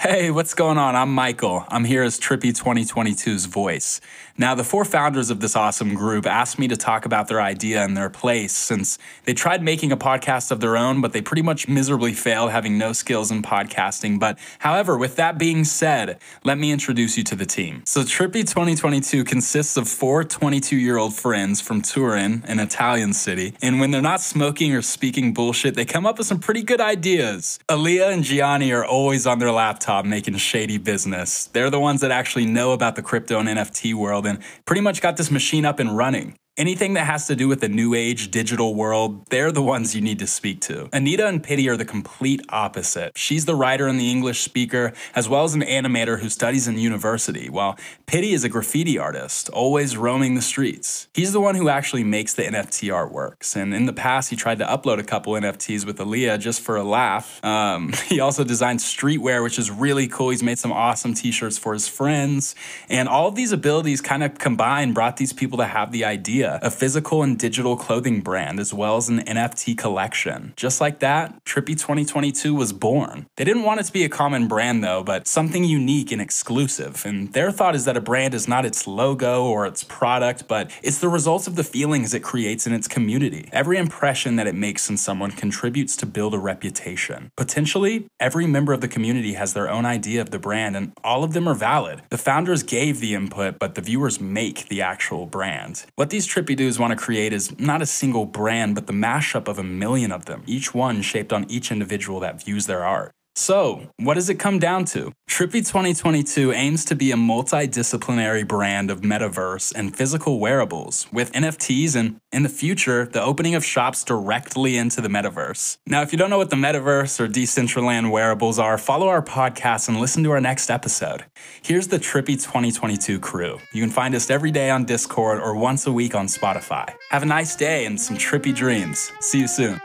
Hey, what's going on? I'm Michael. I'm here as Trippy 2022's voice. Now, the four founders of this awesome group asked me to talk about their idea and their place since they tried making a podcast of their own, but they pretty much miserably failed having no skills in podcasting. But however, with that being said, let me introduce you to the team. So, Trippy 2022 consists of four 22 year old friends from Turin, an Italian city. And when they're not smoking or speaking bullshit, they come up with some pretty good ideas. Aaliyah and Gianni are always on their laptop laptop making shady business. They're the ones that actually know about the crypto and NFT world and pretty much got this machine up and running. Anything that has to do with the new age digital world, they're the ones you need to speak to. Anita and Pity are the complete opposite. She's the writer and the English speaker, as well as an animator who studies in university, while Pity is a graffiti artist, always roaming the streets. He's the one who actually makes the NFT artworks, and in the past, he tried to upload a couple NFTs with Aaliyah just for a laugh. Um, he also designed streetwear, which is really cool. He's made some awesome t shirts for his friends, and all of these abilities kind of combined brought these people to have the idea a physical and digital clothing brand, as well as an NFT collection. Just like that, Trippy 2022 was born. They didn't want it to be a common brand though, but something unique and exclusive. And their thought is that a brand is not its logo or its product, but it's the results of the feelings it creates in its community. Every impression that it makes in someone contributes to build a reputation. Potentially, every member of the community has their own idea of the brand, and all of them are valid. The founders gave the input, but the viewers make the actual brand. What trippy dudes want to create is not a single brand, but the mashup of a million of them, each one shaped on each individual that views their art. So, what does it come down to? Trippy 2022 aims to be a multidisciplinary brand of metaverse and physical wearables, with NFTs and, in the future, the opening of shops directly into the metaverse. Now, if you don't know what the metaverse or Decentraland wearables are, follow our podcast and listen to our next episode. Here's the Trippy 2022 crew. You can find us every day on Discord or once a week on Spotify. Have a nice day and some trippy dreams. See you soon.